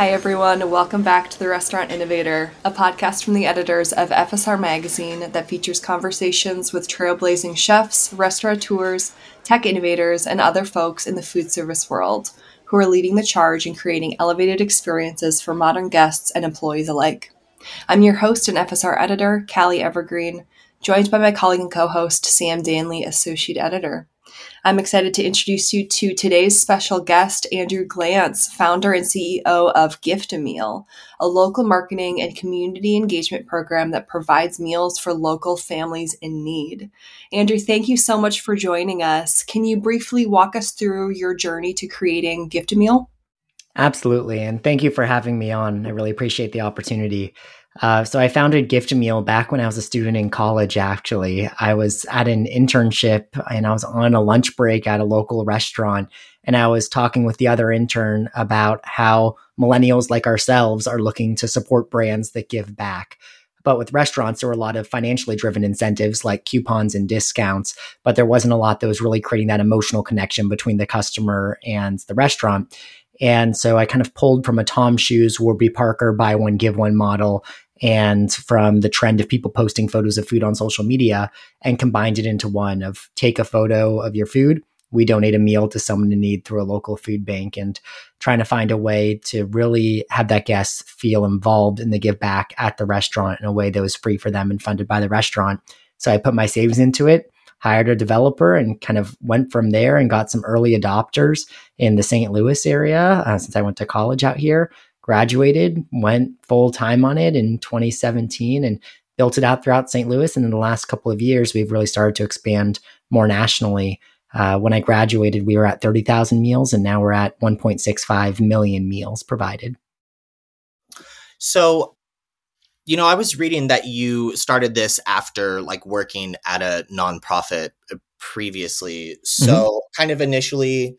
Hi, everyone. Welcome back to The Restaurant Innovator, a podcast from the editors of FSR Magazine that features conversations with trailblazing chefs, restaurateurs, tech innovators, and other folks in the food service world who are leading the charge in creating elevated experiences for modern guests and employees alike. I'm your host and FSR editor, Callie Evergreen, joined by my colleague and co host, Sam Danley, associate editor. I'm excited to introduce you to today's special guest, Andrew Glantz, founder and CEO of Gift a Meal, a local marketing and community engagement program that provides meals for local families in need. Andrew, thank you so much for joining us. Can you briefly walk us through your journey to creating Gift a Meal? Absolutely. And thank you for having me on. I really appreciate the opportunity. Uh, so I founded Gift a Meal back when I was a student in college. Actually, I was at an internship and I was on a lunch break at a local restaurant, and I was talking with the other intern about how millennials like ourselves are looking to support brands that give back. But with restaurants, there were a lot of financially driven incentives like coupons and discounts, but there wasn't a lot that was really creating that emotional connection between the customer and the restaurant. And so I kind of pulled from a TOMS Shoes, Warby Parker, buy one, give one model, and from the trend of people posting photos of food on social media and combined it into one of take a photo of your food. We donate a meal to someone in need through a local food bank and trying to find a way to really have that guest feel involved in the give back at the restaurant in a way that was free for them and funded by the restaurant. So I put my savings into it hired a developer and kind of went from there and got some early adopters in the St. Louis area uh, since I went to college out here. Graduated, went full time on it in 2017 and built it out throughout St. Louis. And in the last couple of years, we've really started to expand more nationally. Uh, when I graduated, we were at 30,000 meals, and now we're at 1.65 million meals provided. So, you know, I was reading that you started this after like working at a nonprofit uh, previously. So, mm-hmm. kind of initially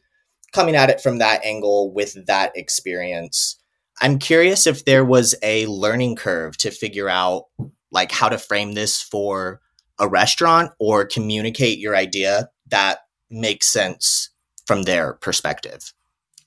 coming at it from that angle with that experience. I'm curious if there was a learning curve to figure out like how to frame this for a restaurant or communicate your idea that makes sense from their perspective.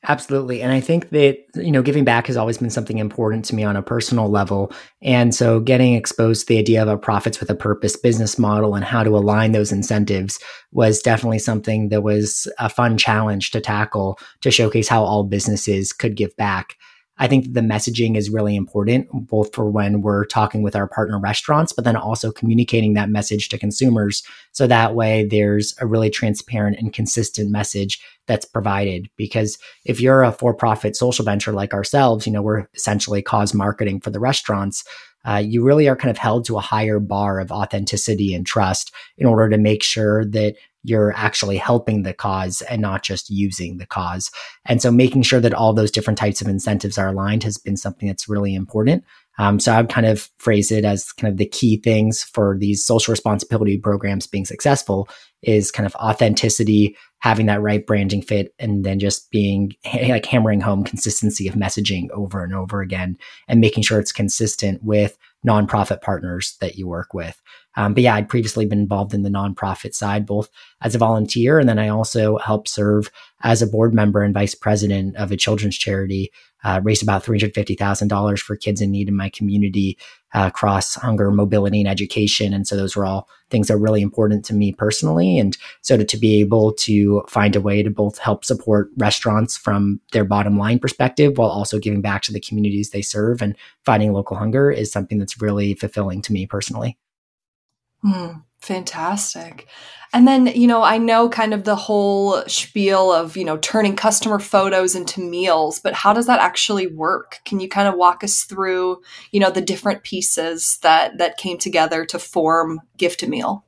Absolutely. And I think that, you know, giving back has always been something important to me on a personal level. And so getting exposed to the idea of a profits with a purpose business model and how to align those incentives was definitely something that was a fun challenge to tackle to showcase how all businesses could give back. I think the messaging is really important, both for when we're talking with our partner restaurants, but then also communicating that message to consumers. So that way there's a really transparent and consistent message that's provided. Because if you're a for profit social venture like ourselves, you know, we're essentially cause marketing for the restaurants. Uh, you really are kind of held to a higher bar of authenticity and trust in order to make sure that you're actually helping the cause and not just using the cause. And so making sure that all those different types of incentives are aligned has been something that's really important. Um, so I would kind of phrase it as kind of the key things for these social responsibility programs being successful is kind of authenticity, having that right branding fit, and then just being like hammering home consistency of messaging over and over again and making sure it's consistent with nonprofit partners that you work with. Um, but yeah, I'd previously been involved in the nonprofit side, both as a volunteer and then I also helped serve as a board member and vice president of a children's charity. Uh, raised about $350,000 for kids in need in my community uh, across hunger, mobility, and education. And so those were all things that are really important to me personally. And so to, to be able to find a way to both help support restaurants from their bottom line perspective while also giving back to the communities they serve and fighting local hunger is something that's really fulfilling to me personally. Mm, fantastic. And then, you know, I know kind of the whole spiel of, you know, turning customer photos into meals, but how does that actually work? Can you kind of walk us through, you know, the different pieces that that came together to form Gift a Meal?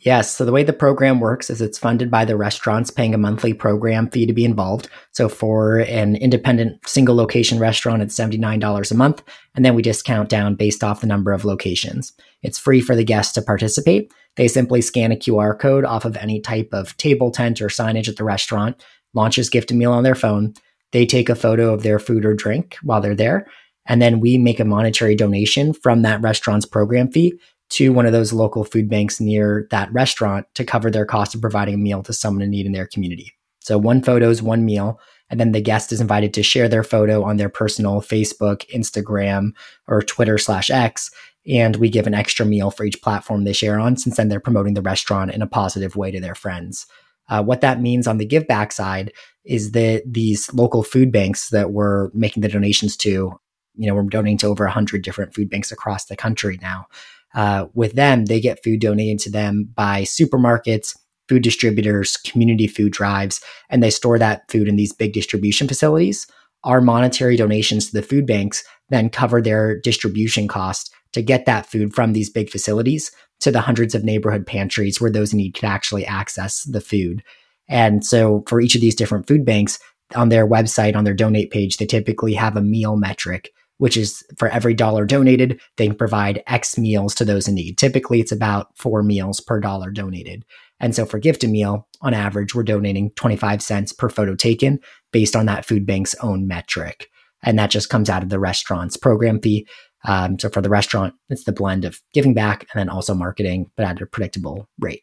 Yes. So the way the program works is it's funded by the restaurants paying a monthly program fee to be involved. So for an independent single location restaurant, it's $79 a month. And then we discount down based off the number of locations. It's free for the guests to participate. They simply scan a QR code off of any type of table, tent, or signage at the restaurant, launches gift a meal on their phone. They take a photo of their food or drink while they're there. And then we make a monetary donation from that restaurant's program fee to one of those local food banks near that restaurant to cover their cost of providing a meal to someone in need in their community. So one photo is one meal. And then the guest is invited to share their photo on their personal Facebook, Instagram, or Twitter slash X. And we give an extra meal for each platform they share on, since then they're promoting the restaurant in a positive way to their friends. Uh, what that means on the give back side is that these local food banks that we're making the donations to, you know, we're donating to over 100 different food banks across the country now. Uh, with them, they get food donated to them by supermarkets, food distributors, community food drives, and they store that food in these big distribution facilities. Our monetary donations to the food banks then cover their distribution cost to get that food from these big facilities to the hundreds of neighborhood pantries where those in need can actually access the food. And so for each of these different food banks on their website, on their donate page, they typically have a meal metric, which is for every dollar donated, they provide X meals to those in need. Typically, it's about four meals per dollar donated. And so for Gift a Meal, on average, we're donating 25 cents per photo taken based on that food bank's own metric. And that just comes out of the restaurant's program fee. Um, so for the restaurant, it's the blend of giving back and then also marketing, but at a predictable rate.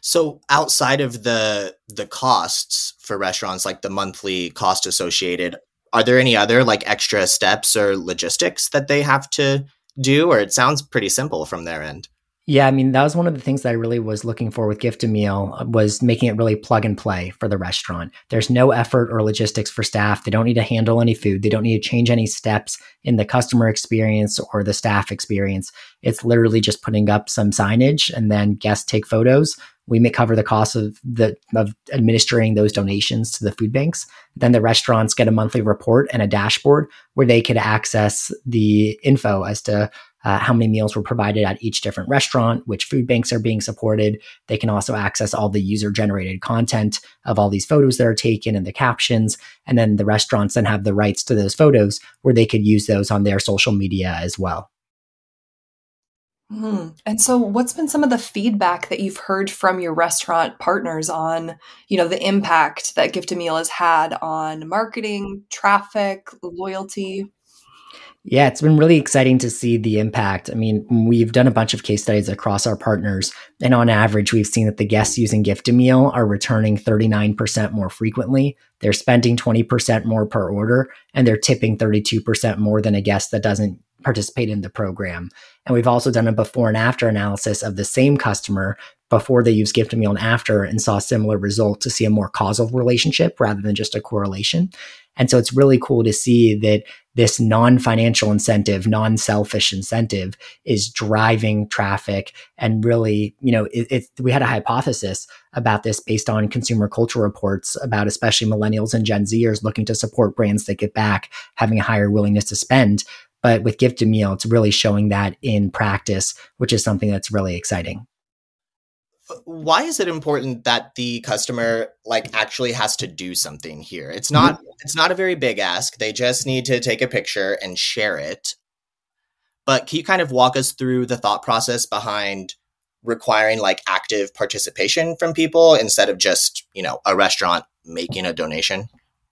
So outside of the the costs for restaurants, like the monthly cost associated, are there any other like extra steps or logistics that they have to do? Or it sounds pretty simple from their end. Yeah, I mean that was one of the things that I really was looking for with Gift a Meal uh, was making it really plug and play for the restaurant. There's no effort or logistics for staff. They don't need to handle any food. They don't need to change any steps in the customer experience or the staff experience. It's literally just putting up some signage and then guests take photos. We may cover the cost of the of administering those donations to the food banks. Then the restaurants get a monthly report and a dashboard where they could access the info as to uh, how many meals were provided at each different restaurant, which food banks are being supported. They can also access all the user generated content of all these photos that are taken and the captions. And then the restaurants then have the rights to those photos where they could use those on their social media as well. Hmm. And so, what's been some of the feedback that you've heard from your restaurant partners on, you know, the impact that Gift a Meal has had on marketing, traffic, loyalty? Yeah, it's been really exciting to see the impact. I mean, we've done a bunch of case studies across our partners, and on average, we've seen that the guests using Gift a Meal are returning 39% more frequently. They're spending 20% more per order, and they're tipping 32% more than a guest that doesn't participate in the program. And we've also done a before and after analysis of the same customer before they use gift meal and after and saw similar results to see a more causal relationship rather than just a correlation. And so it's really cool to see that this non financial incentive, non selfish incentive is driving traffic. And really, you know, it, it, we had a hypothesis about this based on consumer culture reports about especially millennials and Gen Zers looking to support brands that get back, having a higher willingness to spend. But with Gift a Meal, it's really showing that in practice, which is something that's really exciting. Why is it important that the customer like actually has to do something here? It's not mm-hmm. it's not a very big ask. They just need to take a picture and share it. But can you kind of walk us through the thought process behind requiring like active participation from people instead of just you know a restaurant making a donation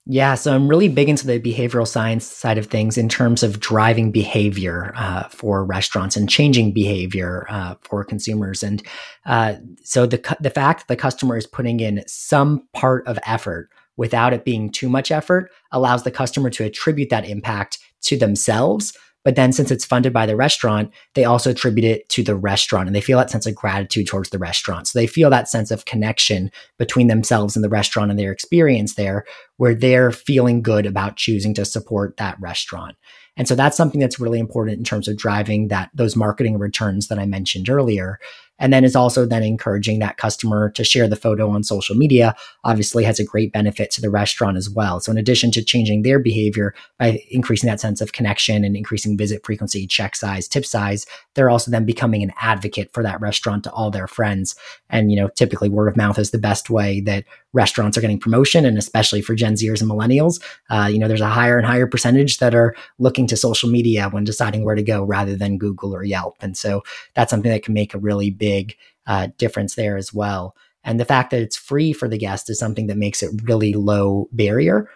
yeah, so I'm really big into the behavioral science side of things in terms of driving behavior uh, for restaurants and changing behavior uh, for consumers. And uh, so the the fact that the customer is putting in some part of effort without it being too much effort allows the customer to attribute that impact to themselves but then since it's funded by the restaurant, they also attribute it to the restaurant and they feel that sense of gratitude towards the restaurant. So they feel that sense of connection between themselves and the restaurant and their experience there, where they're feeling good about choosing to support that restaurant. And so that's something that's really important in terms of driving that those marketing returns that I mentioned earlier. And then is also then encouraging that customer to share the photo on social media obviously has a great benefit to the restaurant as well. So in addition to changing their behavior by increasing that sense of connection and increasing visit frequency check size tip size they're also then becoming an advocate for that restaurant to all their friends. And you know typically word of mouth is the best way that restaurants are getting promotion and especially for gen zers and millennials uh, you know there's a higher and higher percentage that are looking to social media when deciding where to go rather than google or yelp and so that's something that can make a really big uh, difference there as well. And the fact that it's free for the guest is something that makes it really low barrier.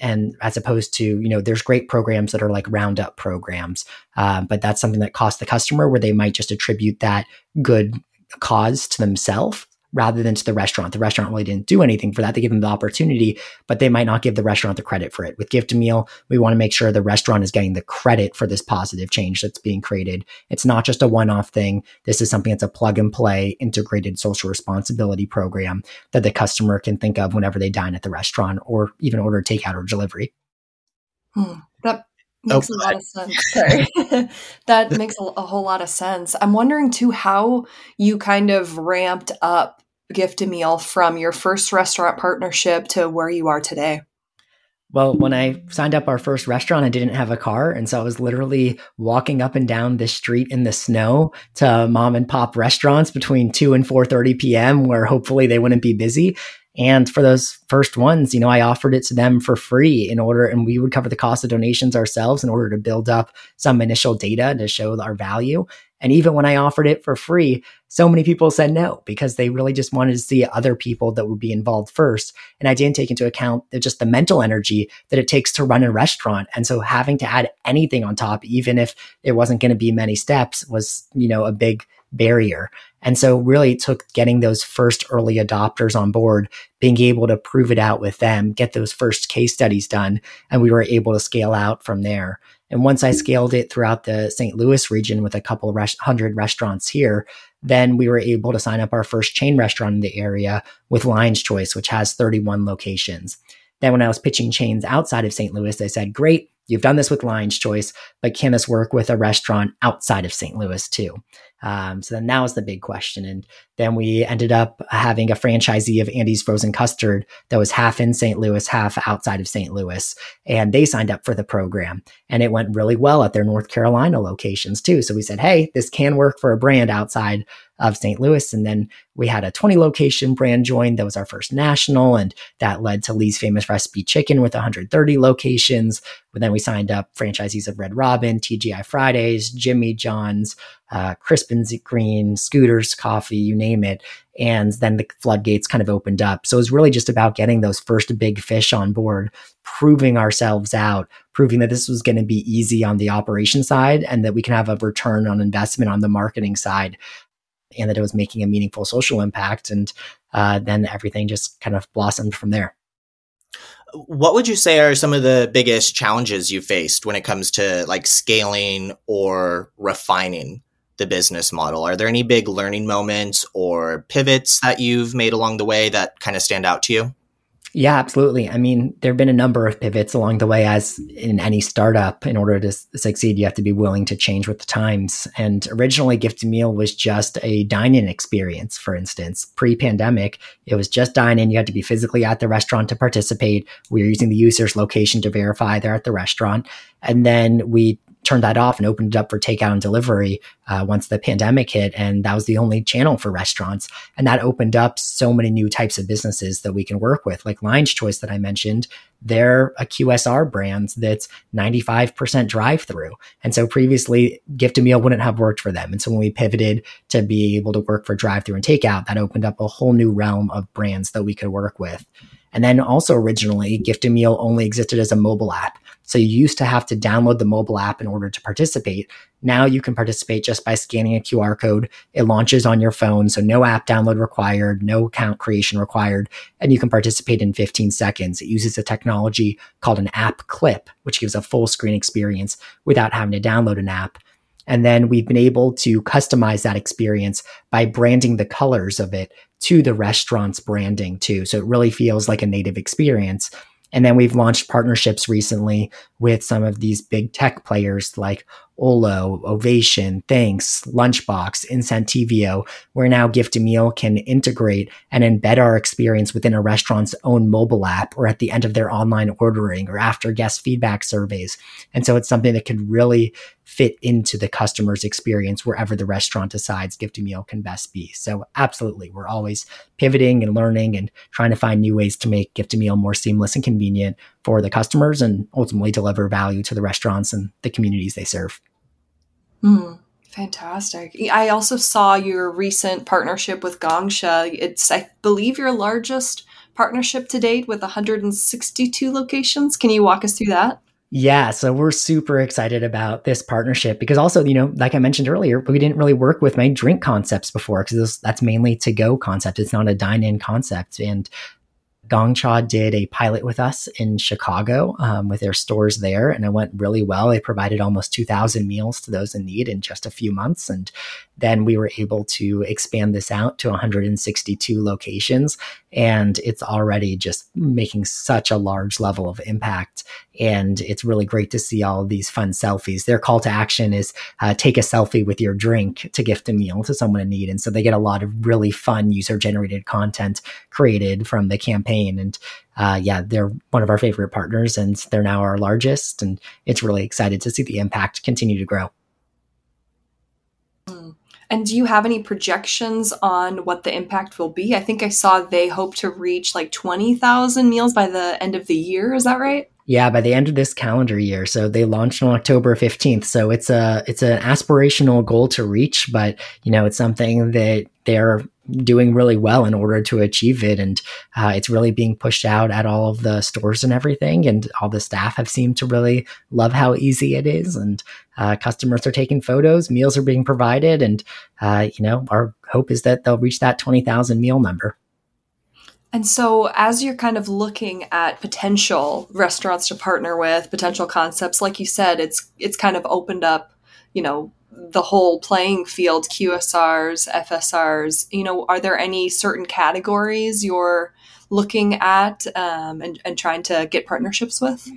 And as opposed to, you know, there's great programs that are like roundup programs, uh, but that's something that costs the customer where they might just attribute that good cause to themselves rather than to the restaurant. The restaurant really didn't do anything for that. They give them the opportunity, but they might not give the restaurant the credit for it. With Gift a Meal, we want to make sure the restaurant is getting the credit for this positive change that's being created. It's not just a one off thing. This is something that's a plug and play integrated social responsibility program that the customer can think of whenever they dine at the restaurant or even order takeout or delivery. Hmm. That Oh, makes oh, a lot of sense. Sorry. that makes a, a, whole lot of sense. I'm wondering too how you kind of ramped up Gift a Meal from your first restaurant partnership to where you are today. Well, when I signed up our first restaurant, I didn't have a car. And so I was literally walking up and down the street in the snow to mom and pop restaurants between 2 and 4.30 p.m. where hopefully they wouldn't be busy. And for those first ones, you know, I offered it to them for free in order, and we would cover the cost of donations ourselves in order to build up some initial data to show our value. And even when I offered it for free, so many people said no because they really just wanted to see other people that would be involved first. And I didn't take into account just the mental energy that it takes to run a restaurant. And so having to add anything on top, even if it wasn't going to be many steps, was, you know, a big barrier. And so really it took getting those first early adopters on board, being able to prove it out with them, get those first case studies done, and we were able to scale out from there. And once I scaled it throughout the St. Louis region with a couple res- hundred restaurants here, then we were able to sign up our first chain restaurant in the area with Lion's Choice, which has 31 locations. Then when I was pitching chains outside of St. Louis, they said, great, you've done this with Lion's Choice, but can this work with a restaurant outside of St. Louis too? Um, so then that was the big question. And then we ended up having a franchisee of Andy's Frozen Custard that was half in St. Louis, half outside of St. Louis. And they signed up for the program. And it went really well at their North Carolina locations too. So we said, hey, this can work for a brand outside of St. Louis. And then we had a 20 location brand join that was our first national. And that led to Lee's Famous Recipe Chicken with 130 locations. But then we signed up franchisees of Red Robin, TGI Fridays, Jimmy John's, uh, Crisp & Green, Scooters Coffee, you name it. And then the floodgates kind of opened up. So it was really just about getting those first big fish on board, proving ourselves out, proving that this was going to be easy on the operation side and that we can have a return on investment on the marketing side and that it was making a meaningful social impact. And uh, then everything just kind of blossomed from there. What would you say are some of the biggest challenges you faced when it comes to like scaling or refining the business model? Are there any big learning moments or pivots that you've made along the way that kind of stand out to you? Yeah, absolutely. I mean, there have been a number of pivots along the way, as in any startup. In order to succeed, you have to be willing to change with the times. And originally, Gift a Meal was just a dine in experience, for instance. Pre pandemic, it was just dine in. You had to be physically at the restaurant to participate. We were using the user's location to verify they're at the restaurant. And then we turned that off and opened it up for takeout and delivery uh, once the pandemic hit. And that was the only channel for restaurants. And that opened up so many new types of businesses that we can work with, like Lion's Choice that I mentioned. They're a QSR brand that's 95% drive through. And so previously, Gift a Meal wouldn't have worked for them. And so when we pivoted to be able to work for drive through and takeout, that opened up a whole new realm of brands that we could work with. And then also originally, Gift a Meal only existed as a mobile app. So you used to have to download the mobile app in order to participate. Now you can participate just by scanning a QR code. It launches on your phone. So no app download required, no account creation required, and you can participate in 15 seconds. It uses a technology called an app clip, which gives a full screen experience without having to download an app. And then we've been able to customize that experience by branding the colors of it to the restaurant's branding too. So it really feels like a native experience. And then we've launched partnerships recently with some of these big tech players like Olo, Ovation, Thanx, Lunchbox, Incentivio, where now Gift a Meal can integrate and embed our experience within a restaurant's own mobile app or at the end of their online ordering or after guest feedback surveys. And so it's something that could really fit into the customer's experience wherever the restaurant decides Gift a Meal can best be. So absolutely, we're always pivoting and learning and trying to find new ways to make Gift a Meal more seamless and convenient for the customers and ultimately deliver value to the restaurants and the communities they serve. Mm, fantastic. I also saw your recent partnership with Gong Cha. It's, I believe, your largest partnership to date with 162 locations. Can you walk us through that? Yeah, so we're super excited about this partnership because also, you know, like I mentioned earlier, we didn't really work with my drink concepts before because that's mainly to go concept. It's not a dine in concept. And Gong Cha did a pilot with us in Chicago um, with their stores there, and it went really well. They provided almost 2,000 meals to those in need in just a few months. And then we were able to expand this out to 162 locations. And it's already just making such a large level of impact. And it's really great to see all these fun selfies. Their call to action is uh, take a selfie with your drink to gift a meal to someone in need. And so they get a lot of really fun user generated content created from the campaign. And uh, yeah, they're one of our favorite partners and they're now our largest. And it's really excited to see the impact continue to grow. And do you have any projections on what the impact will be? I think I saw they hope to reach like 20,000 meals by the end of the year. Is that right? Yeah, by the end of this calendar year. So they launched on October 15th. So it's a it's an aspirational goal to reach, but you know, it's something that they're doing really well in order to achieve it. And uh, it's really being pushed out at all of the stores and everything. And all the staff have seemed to really love how easy it is. And uh, customers are taking photos, meals are being provided. And, uh, you know, our hope is that they'll reach that 20,000 meal number. And so, as you're kind of looking at potential restaurants to partner with, potential concepts, like you said, it's it's kind of opened up, you know, the whole playing field. QSRs, FSRs. You know, are there any certain categories you're looking at um, and, and trying to get partnerships with?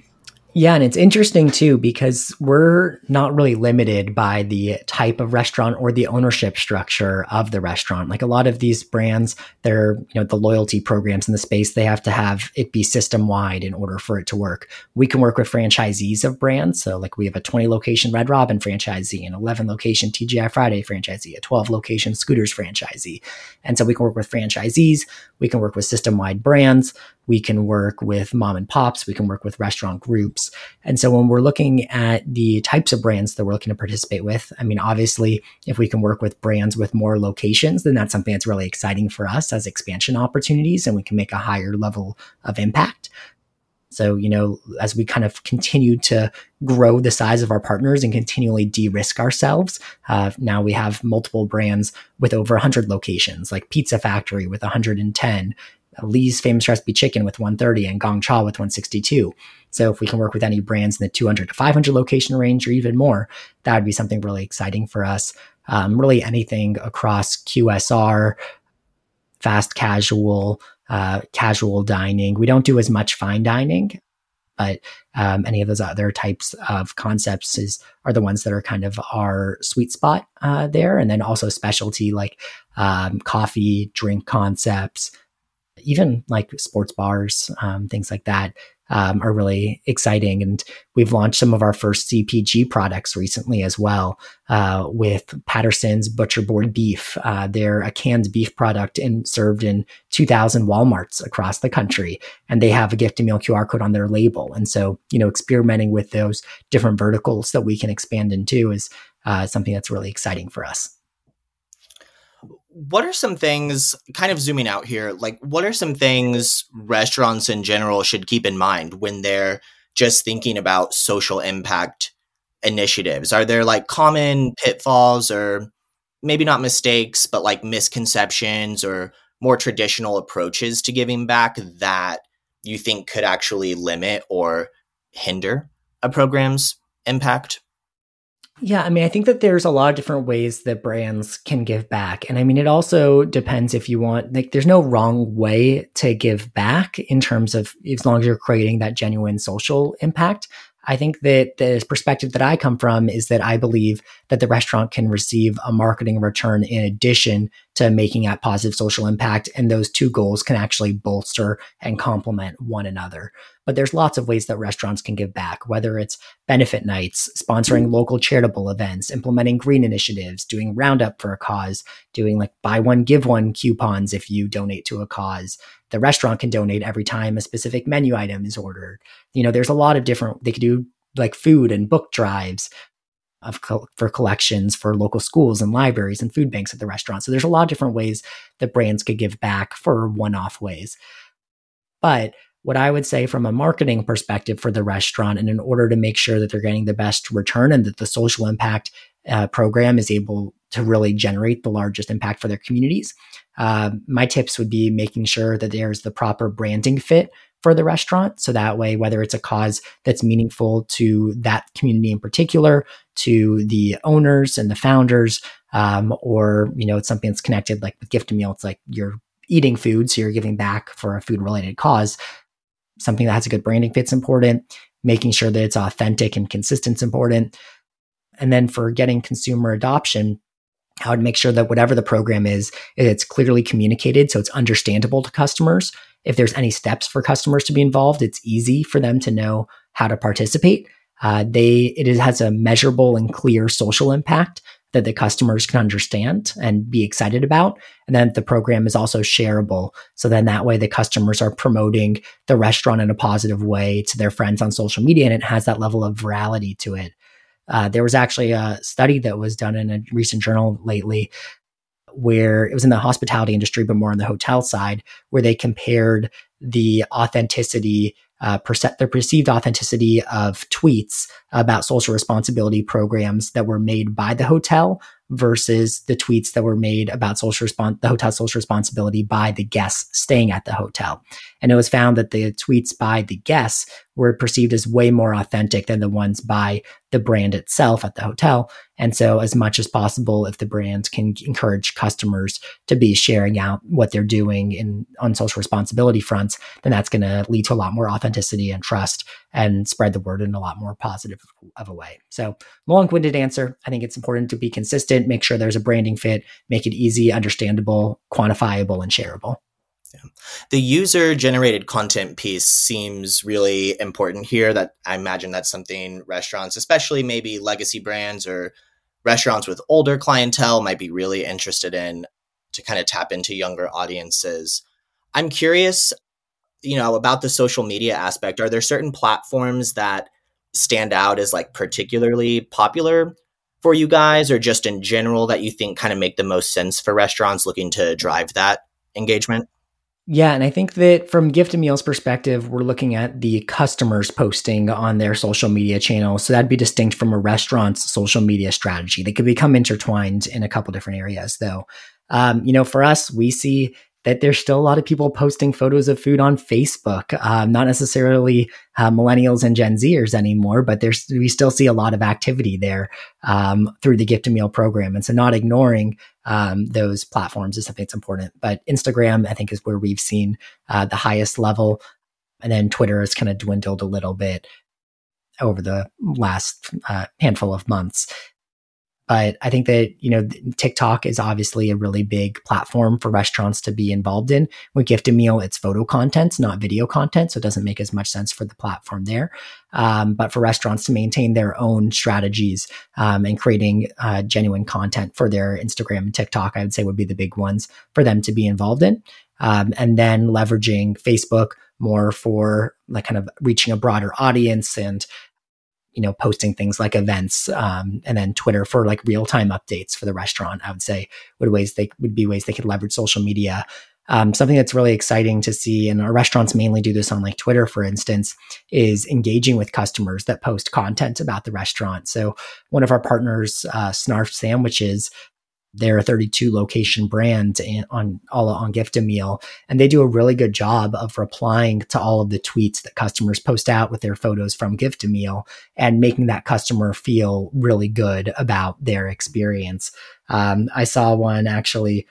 Yeah, and it's interesting too because we're not really limited by the type of restaurant or the ownership structure of the restaurant. Like a lot of these brands, they're, you know, the loyalty programs in the space, they have to have it be system wide in order for it to work. We can work with franchisees of brands. So like we have a 20 location Red Robin franchisee, an 11 location TGI Friday franchisee, a 12 location Scooters franchisee. And so we can work with franchisees, we can work with system wide brands, we can work with mom and pops, we can work with restaurant groups. And so when we're looking at the types of brands that we're looking to participate with, I mean, obviously, if we can work with brands with more locations, then that's something that's really exciting for us as expansion opportunities and we can make a higher level of impact. So, you know, as we kind of continue to grow the size of our partners and continually de risk ourselves, uh, now we have multiple brands with over 100 locations, like Pizza Factory with 110, Lee's Famous Recipe Chicken with 130 and Gong Cha with 162. So if we can work with any brands in the 200 to 500 location range or even more, that would be something really exciting for us. Um, really anything across QSR, fast casual, uh, casual dining. We don't do as much fine dining, but um, any of those other types of concepts is are the ones that are kind of our sweet spot uh, there. And then also specialty like um, coffee, drink concepts, even like sports bars, um, things like that. Um, are really exciting. And we've launched some of our first CPG products recently as well uh, with Patterson's Butcher Board Beef. Uh, they're a canned beef product and served in 2,000 Walmarts across the country. And they have a gift meal QR code on their label. And so, you know, experimenting with those different verticals that we can expand into is uh, something that's really exciting for us what are some things kind of zooming out here like what are some things restaurants in general should keep in mind when they're just thinking about social impact initiatives? Are there like common pitfalls or maybe not mistakes but like misconceptions or more traditional approaches to giving back that you think could actually limit or hinder a program's impact yeah, I mean, I think that there's a lot of different ways that brands can give back. And I mean, it also depends if you want, like, there's no wrong way to give back in terms of as long as you're creating that genuine social impact. I think that the perspective that I come from is that I believe that the restaurant can receive a marketing return in addition to making a positive social impact. And those two goals can actually bolster and complement one another. But there's lots of ways that restaurants can give back, whether it's benefit nights, sponsoring local charitable events, implementing green initiatives, doing roundup for a cause, doing like buy one, give one coupons if you donate to a cause. The restaurant can donate every time a specific menu item is ordered. You know, there's a lot of different, they could do like food and book drives of for collections for local schools and libraries and food banks at the restaurant. So there's a lot of different ways that brands could give back for one-off ways. But what I would say from a marketing perspective for the restaurant, and in order to make sure that they're getting the best return and that the social impact uh, program is able to really generate the largest impact for their communities, uh, my tips would be making sure that there's the proper branding fit for the restaurant. So that way, whether it's a cause that's meaningful to that community in particular, to the owners and the founders, um, or you know, it's something that's connected, like with gift meal, it's like you're eating food, so you're giving back for a food related cause. Something that has a good branding fit's important. Making sure that it's authentic and consistent is important. And then for getting consumer adoption, I would make sure that whatever the program is, it's clearly communicated so it's understandable to customers. If there's any steps for customers to be involved, it's easy for them to know how to participate. Uh, they it has a measurable and clear social impact that the customers can understand and be excited about. And then the program is also shareable. So then that way the customers are promoting the restaurant in a positive way to their friends on social media and it has that level of virality to it. Uh, there was actually a study that was done in a recent journal lately where it was in the hospitality industry, but more on the hotel side, where they compared the authenticity, uh, perce- the perceived authenticity of tweets about social responsibility programs that were made by the hotel versus the tweets that were made about social response, the hotel social responsibility by the guests staying at the hotel. And it was found that the tweets by the guests were perceived as way more authentic than the ones by the brand itself at the hotel. And so, as much as possible, if the brand can encourage customers to be sharing out what they're doing in on social responsibility fronts, then that's going to lead to a lot more authenticity and trust and spread the word in a lot more positive of a way. So, long-winded answer. I think it's important to be consistent, make sure there's a branding fit, make it easy, understandable, quantifiable, and shareable. The user generated content piece seems really important here. That I imagine that's something restaurants, especially maybe legacy brands or restaurants with older clientele, might be really interested in to kind of tap into younger audiences. I'm curious, you know, about the social media aspect. Are there certain platforms that stand out as like particularly popular for you guys, or just in general that you think kind of make the most sense for restaurants looking to drive that engagement? Yeah, and I think that from Gift a Meal's perspective, we're looking at the customers posting on their social media channels. So that'd be distinct from a restaurant's social media strategy. They could become intertwined in a couple different areas, though. Um, you know, for us, we see that there's still a lot of people posting photos of food on Facebook. Um, not necessarily uh, millennials and Gen Zers anymore, but there's we still see a lot of activity there um, through the Gift a Meal program. And so, not ignoring um, those platforms is something that's important. But Instagram, I think, is where we've seen uh, the highest level, and then Twitter has kind of dwindled a little bit over the last uh, handful of months. But I think that, you know, TikTok is obviously a really big platform for restaurants to be involved in. With Gift a Meal, it's photo content, not video content. So it doesn't make as much sense for the platform there. Um, but for restaurants to maintain their own strategies um, and creating uh, genuine content for their Instagram and TikTok, I would say would be the big ones for them to be involved in. Um, and then leveraging Facebook more for like kind of reaching a broader audience and you know, posting things like events, um, and then Twitter for like real time updates for the restaurant. I would say would ways they would be ways they could leverage social media. Um, something that's really exciting to see, and our restaurants mainly do this on like Twitter, for instance, is engaging with customers that post content about the restaurant. So one of our partners, uh, Snarf Sandwiches, they're a 32 location brand on all on gift a meal and they do a really good job of replying to all of the tweets that customers post out with their photos from gift a meal and making that customer feel really good about their experience. Um, i saw one actually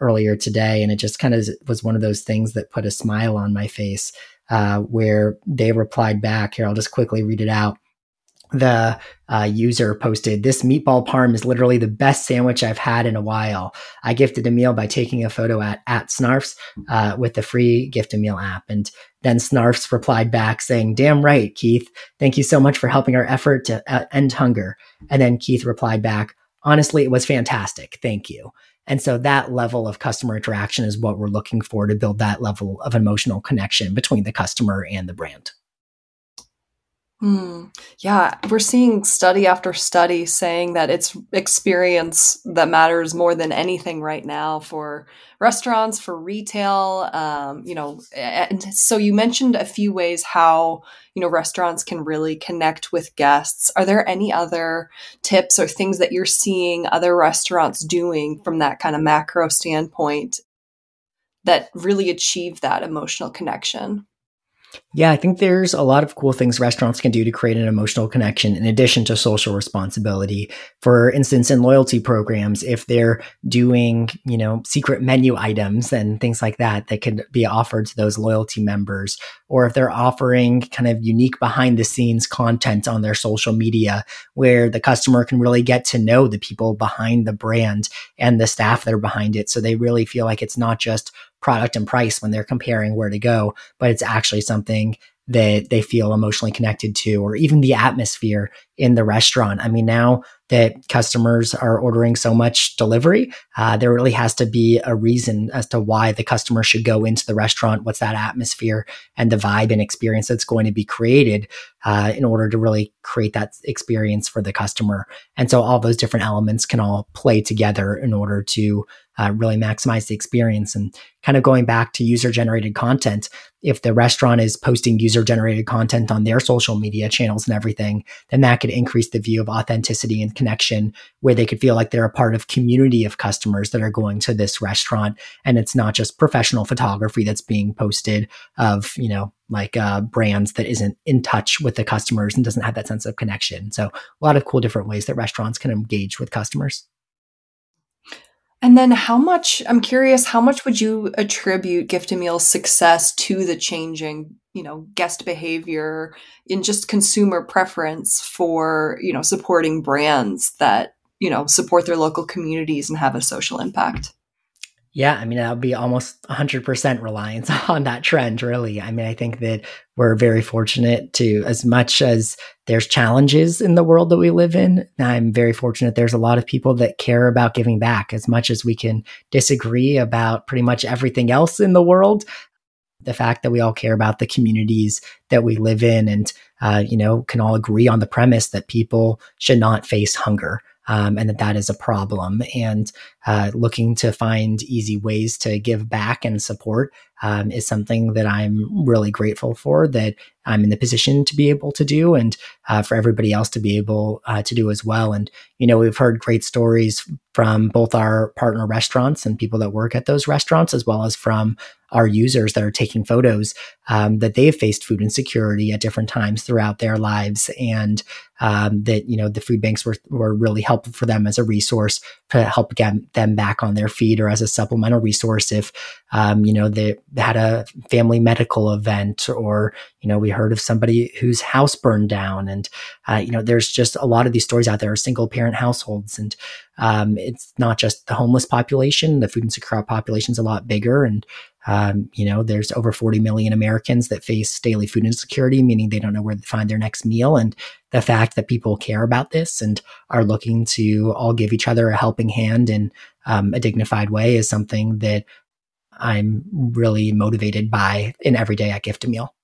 earlier today and it just kind of was one of those things that put a smile on my face uh, where they replied back here i'll just quickly read it out the uh, user posted, This meatball parm is literally the best sandwich I've had in a while. I gifted a meal by taking a photo at, at Snarfs uh, with the free gift a meal app. And then Snarfs replied back saying, Damn right, Keith. Thank you so much for helping our effort to uh, end hunger. And then Keith replied back, Honestly, it was fantastic. Thank you. And so that level of customer interaction is what we're looking for to build that level of emotional connection between the customer and the brand. Hmm. Yeah, we're seeing study after study saying that it's experience that matters more than anything right now for restaurants, for retail. Um, you know, and so you mentioned a few ways how you know restaurants can really connect with guests. Are there any other tips or things that you're seeing other restaurants doing from that kind of macro standpoint that really achieve that emotional connection? Yeah, I think there's a lot of cool things restaurants can do to create an emotional connection in addition to social responsibility. For instance, in loyalty programs, if they're doing, you know, secret menu items and things like that that could be offered to those loyalty members, or if they're offering kind of unique behind the scenes content on their social media where the customer can really get to know the people behind the brand and the staff that are behind it. So they really feel like it's not just product and price when they're comparing where to go, but it's actually something that they feel emotionally connected to, or even the atmosphere in the restaurant. I mean, now that customers are ordering so much delivery, uh, there really has to be a reason as to why the customer should go into the restaurant. What's that atmosphere and the vibe and experience that's going to be created uh, in order to really create that experience for the customer? And so all those different elements can all play together in order to uh, really maximize the experience. And kind of going back to user generated content, if the restaurant is posting user generated content on their social media channels and everything, then that could increase the view of authenticity and connection where they could feel like they're a part of community of customers that are going to this restaurant. And it's not just professional photography that's being posted of, you know, like uh, brands that isn't in touch with the customers and doesn't have that sense of connection. So a lot of cool different ways that restaurants can engage with customers. And then how much, I'm curious, how much would you attribute Gift a Meal's success to the changing, you know, guest behavior in just consumer preference for, you know, supporting brands that, you know, support their local communities and have a social impact? Yeah, I mean, that would be almost 100% reliance on that trend, really. I mean, I think that we're very fortunate to, as much as there's challenges in the world that we live in, I'm very fortunate there's a lot of people that care about giving back as much as we can disagree about pretty much everything else in the world. The fact that we all care about the communities that we live in and, uh, you know, can all agree on the premise that people should not face hunger um, and that that is a problem. And uh, looking to find easy ways to give back and support um, is something that I'm really grateful for that I'm in the position to be able to do and uh, for everybody else to be able uh, to do as well. And, you know, we've heard great stories from both our partner restaurants and people that work at those restaurants, as well as from our users that are taking photos um, that they've faced food insecurity at different times throughout their lives and um, that you know the food banks were, were really helpful for them as a resource to help get them back on their feet or as a supplemental resource if um, you know they, they, had a family medical event or you know we heard of somebody whose house burned down. And uh, you know there's just a lot of these stories out there single parent households. And um, it's not just the homeless population the food insecure population is a lot bigger. And um, you know, there's over 40 million Americans that face daily food insecurity, meaning they don't know where to find their next meal. And the fact that people care about this and are looking to all give each other a helping hand in um, a dignified way is something that I'm really motivated by in every day at Gift a Meal.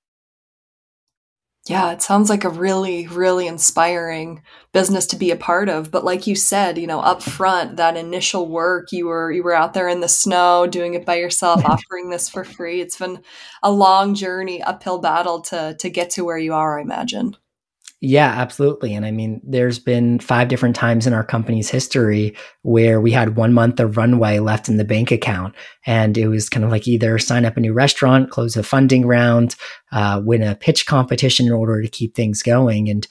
Yeah, it sounds like a really, really inspiring business to be a part of. But like you said, you know, up front, that initial work, you were you were out there in the snow doing it by yourself, offering this for free. It's been a long journey, uphill battle to to get to where you are, I imagine. Yeah, absolutely. And I mean, there's been five different times in our company's history where we had one month of runway left in the bank account. And it was kind of like either sign up a new restaurant, close a funding round, uh, win a pitch competition in order to keep things going. And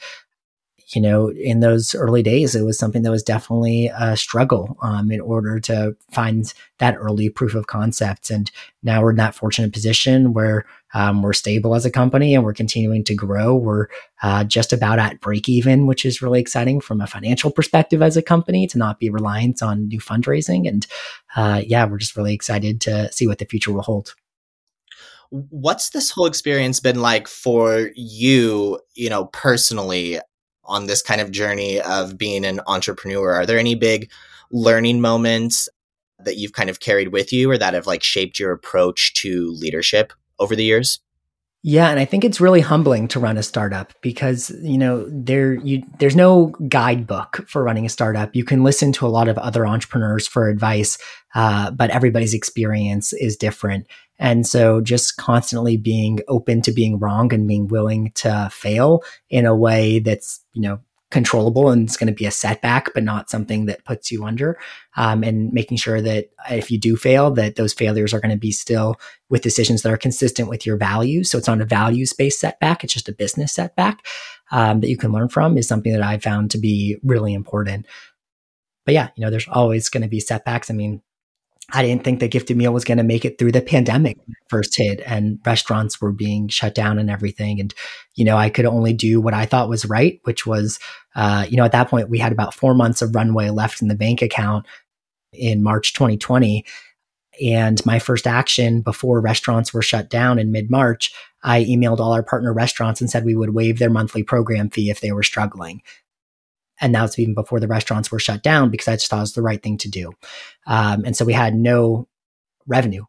you know, in those early days, it was something that was definitely a struggle um, in order to find that early proof of concept. And now we're in that fortunate position where um, we're stable as a company and we're continuing to grow. We're uh, just about at break even, which is really exciting from a financial perspective as a company to not be reliant on new fundraising. And uh, yeah, we're just really excited to see what the future will hold what's this whole experience been like for you you know personally on this kind of journey of being an entrepreneur? Are there any big learning moments that you've kind of carried with you or that have like shaped your approach to leadership over the years? Yeah, and I think it's really humbling to run a startup because you know there you there's no guidebook for running a startup. You can listen to a lot of other entrepreneurs for advice, uh, but everybody's experience is different. And so, just constantly being open to being wrong and being willing to fail in a way that's you know controllable and it's going to be a setback, but not something that puts you under. Um, and making sure that if you do fail, that those failures are going to be still with decisions that are consistent with your values. So it's not a values based setback; it's just a business setback um, that you can learn from. Is something that I found to be really important. But yeah, you know, there's always going to be setbacks. I mean, I didn't think the GiftAMeal was going to make it through the pandemic first hit and restaurants were being shut down and everything. And, you know, I could only do what I thought was right, which was, uh, you know, at that point we had about four months of runway left in the bank account in March 2020. And my first action before restaurants were shut down in mid March, I emailed all our partner restaurants and said we would waive their monthly program fee if they were struggling. And that was even before the restaurants were shut down because I just thought it was the right thing to do. Um, and so we had no revenue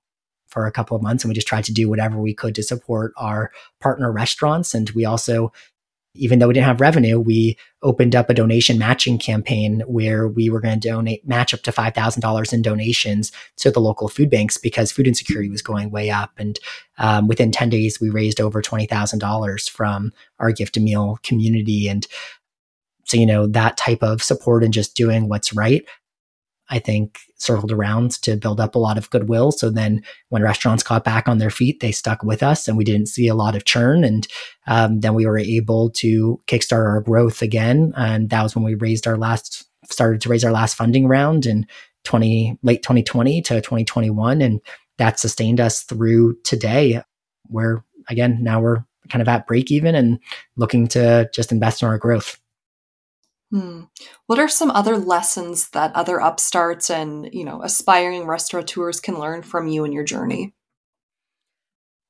for a couple of months and we just tried to do whatever we could to support our partner restaurants. And we also, even though we didn't have revenue, we opened up a donation matching campaign where we were going to donate, match up to $5,000 in donations to the local food banks because food insecurity was going way up. And um, within 10 days, we raised over $20,000 from our GiftAMeal community. And so, you know, that type of support and just doing what's right, I think circled around to build up a lot of goodwill. So then when restaurants got back on their feet, they stuck with us and we didn't see a lot of churn. And um, then we were able to kickstart our growth again. And that was when we raised our last, started to raise our last funding round in 20, late 2020 to 2021. And that sustained us through today, where again, now we're kind of at break even and looking to just invest in our growth. Hmm. What are some other lessons that other upstarts and, you know, aspiring restaurateurs can learn from you and your journey?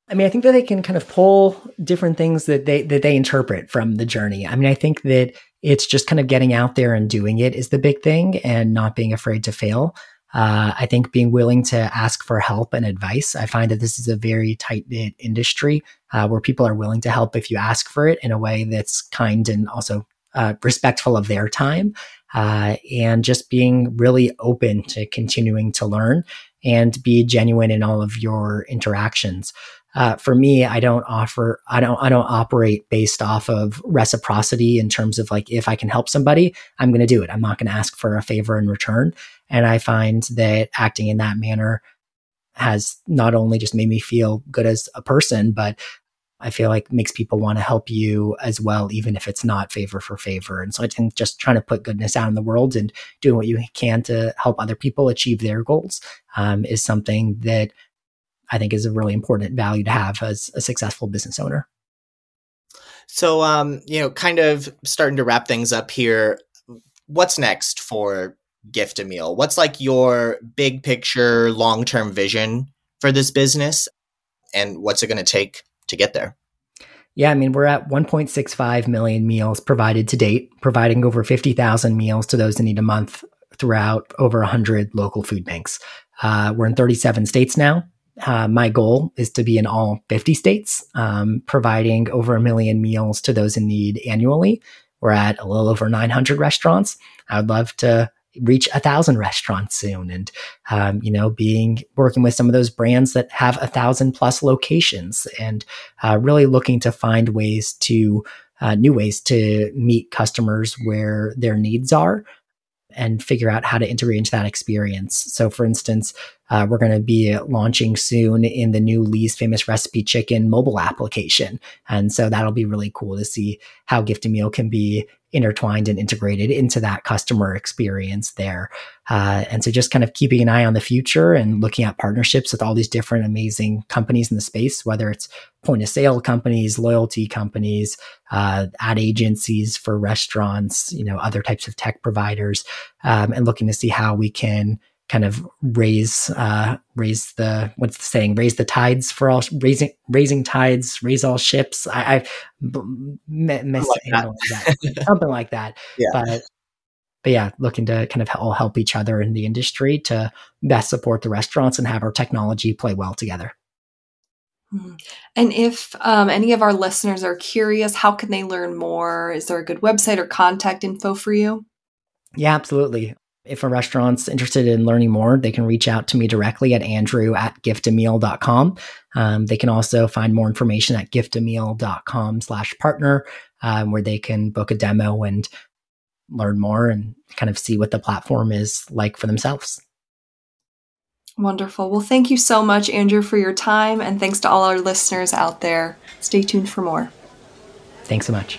I mean, I think that they can kind of pull different things that they that they interpret from the journey. I mean, I think that it's just kind of getting out there and doing it is the big thing, and not being afraid to fail. Uh, I think being willing to ask for help and advice. I find that this is a very tight knit industry uh, where people are willing to help if you ask for it in a way that's kind and also uh, respectful of their time uh, and just being really open to continuing to learn and be genuine in all of your interactions. Uh, for me, I don't offer, I don't, I don't operate based off of reciprocity in terms of like, if I can help somebody, I'm going to do it. I'm not going to ask for a favor in return. And I find that acting in that manner has not only just made me feel good as a person, but I feel like makes people want to help you as well, even if it's not favor for favor. And so I think just trying to put goodness out in the world and doing what you can to help other people achieve their goals um, is something that I think is a really important value to have as a successful business owner. So, um, you know, kind of starting to wrap things up here. What's next for GiftAMeal? What's like your big picture, long term vision for this business? And what's it going to take to get there. Yeah, I mean, we're at 1.65 million meals provided to date, providing over 50,000 meals to those in need a month throughout over 100 local food banks. Uh, we're in 37 states now. Uh, my goal is to be in all 50 states, um, providing over a million meals to those in need annually. We're at a little over 900 restaurants. I would love to reach a thousand restaurants soon and um, you know being working with some of those brands that have a thousand plus locations and uh, really looking to find ways to uh, new ways to meet customers where their needs are and figure out how to integrate into that experience. So, for instance, uh, we're going to be launching soon in the new Lee's Famous Recipe Chicken mobile application. And so that'll be really cool to see how GiftAMeal can be intertwined and integrated into that customer experience there. Uh, and so just kind of keeping an eye on the future and looking at partnerships with all these different amazing companies in the space, whether it's point of sale companies, loyalty companies, uh, ad agencies for restaurants, you know, other types of tech providers, um, and looking to see how we can kind of raise uh, raise the what's the saying raise the tides for all raising raising tides raise all ships I, I miss like that. that. something like that yeah. but but yeah looking to kind of all help each other in the industry to best support the restaurants and have our technology play well together Hmm. And if um, any of our listeners are curious, how can they learn more? Is there a good website or contact info for you? Yeah, absolutely. If a restaurant's interested in learning more, they can reach out to me directly at andrew at giftameal.com. Um, they can also find more information at giftameal.com slash partner, um, where they can book a demo and learn more and kind of see what the platform is like for themselves. Wonderful. Well, thank you so much, Andrew, for your time. And thanks to all our listeners out there. Stay tuned for more. Thanks so much.